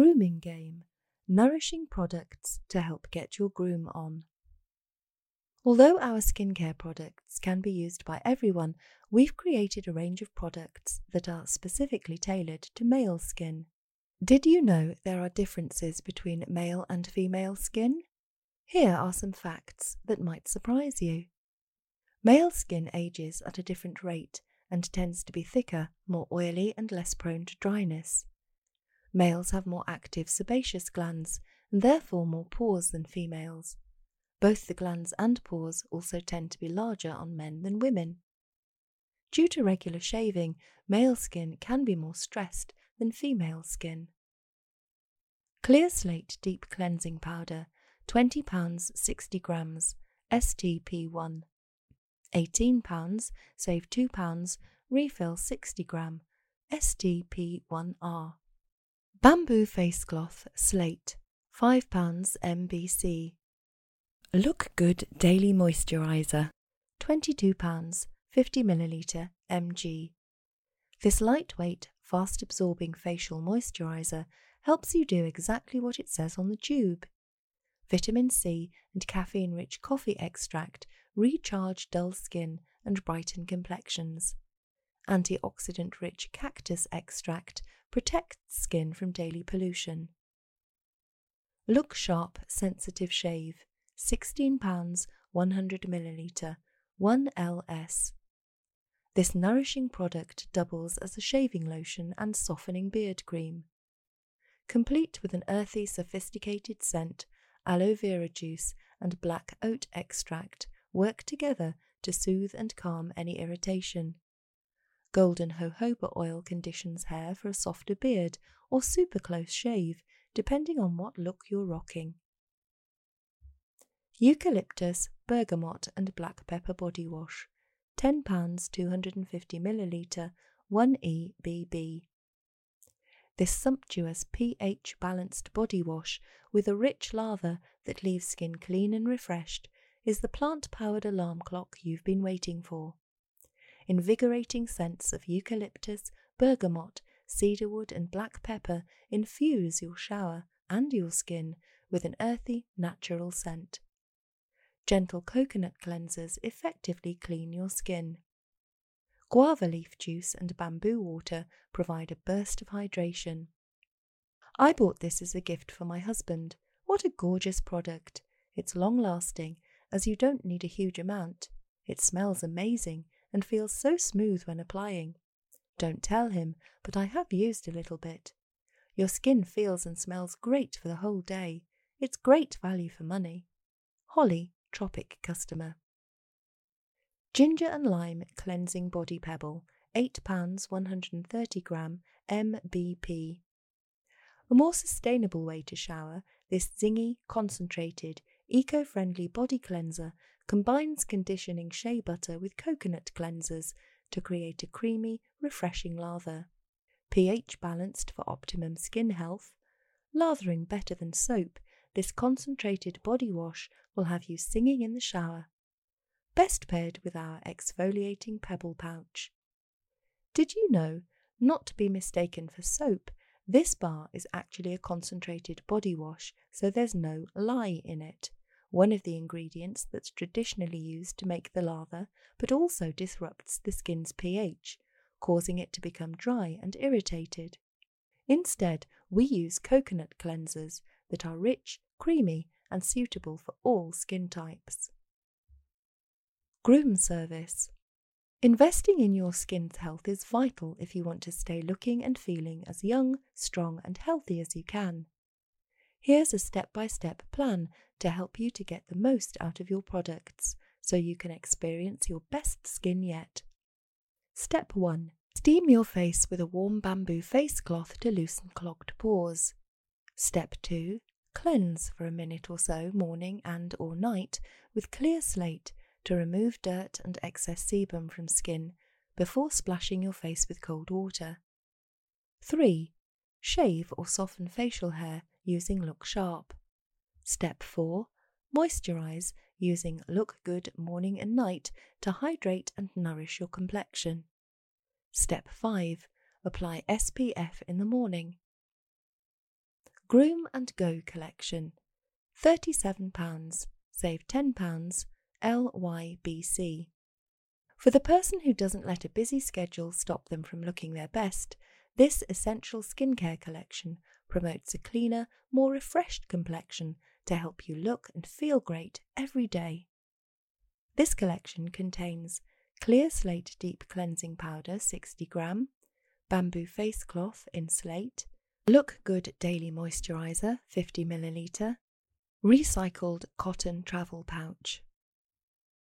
Grooming Game Nourishing products to help get your groom on. Although our skincare products can be used by everyone, we've created a range of products that are specifically tailored to male skin. Did you know there are differences between male and female skin? Here are some facts that might surprise you. Male skin ages at a different rate and tends to be thicker, more oily, and less prone to dryness. Males have more active sebaceous glands and therefore more pores than females. Both the glands and pores also tend to be larger on men than women. Due to regular shaving, male skin can be more stressed than female skin. Clear Slate Deep Cleansing Powder 20 pounds 60 grams STP1 18 pounds save 2 pounds refill 60 gram STP1R Bamboo face cloth slate 5 pounds MBC Look Good Daily Moisturizer. 22 pounds 50 milliliter mg This lightweight fast absorbing facial moisturizer helps you do exactly what it says on the tube. Vitamin C, and caffeine rich coffee extract recharge dull skin and brighten complexions. Antioxidant rich cactus extract protects skin from daily pollution. Look Sharp Sensitive Shave 16 pounds 100 milliliter 1 LS. This nourishing product doubles as a shaving lotion and softening beard cream. Complete with an earthy, sophisticated scent aloe vera juice, and black oat extract work together to soothe and calm any irritation. Golden jojoba oil conditions hair for a softer beard or super close shave, depending on what look you're rocking. Eucalyptus, bergamot, and black pepper body wash, £10 250 milliliter, 1EBB. This sumptuous pH balanced body wash with a rich lather that leaves skin clean and refreshed is the plant powered alarm clock you've been waiting for. Invigorating scents of eucalyptus, bergamot, cedarwood, and black pepper infuse your shower and your skin with an earthy, natural scent. Gentle coconut cleansers effectively clean your skin. Guava leaf juice and bamboo water provide a burst of hydration. I bought this as a gift for my husband. What a gorgeous product! It's long lasting, as you don't need a huge amount. It smells amazing and feels so smooth when applying. Don't tell him, but I have used a little bit. Your skin feels and smells great for the whole day. It's great value for money. Holly, Tropic customer. Ginger and Lime Cleansing Body Pebble, £8 130 gram MBP. A more sustainable way to shower, this zingy, concentrated, eco friendly body cleanser combines conditioning shea butter with coconut cleansers to create a creamy, refreshing lather. pH balanced for optimum skin health. Lathering better than soap, this concentrated body wash will have you singing in the shower best paired with our exfoliating pebble pouch. Did you know, not to be mistaken for soap, this bar is actually a concentrated body wash, so there's no lye in it, one of the ingredients that's traditionally used to make the lather, but also disrupts the skin's pH, causing it to become dry and irritated. Instead, we use coconut cleansers that are rich, creamy, and suitable for all skin types. Groom Service Investing in your skin's health is vital if you want to stay looking and feeling as young, strong, and healthy as you can. Here's a step by step plan to help you to get the most out of your products so you can experience your best skin yet. Step 1 Steam your face with a warm bamboo face cloth to loosen clogged pores. Step 2 Cleanse for a minute or so morning and or night with clear slate to remove dirt and excess sebum from skin before splashing your face with cold water. 3. Shave or soften facial hair using Look Sharp. Step 4. Moisturize using Look Good morning and night to hydrate and nourish your complexion. Step 5. Apply SPF in the morning. Groom and Go collection. £37, save £10, LYBC. For the person who doesn't let a busy schedule stop them from looking their best, this essential skincare collection promotes a cleaner, more refreshed complexion to help you look and feel great every day. This collection contains Clear Slate Deep Cleansing Powder 60 gram, Bamboo Face Cloth in slate, Look Good Daily Moisturizer 50 milliliter, Recycled Cotton Travel Pouch.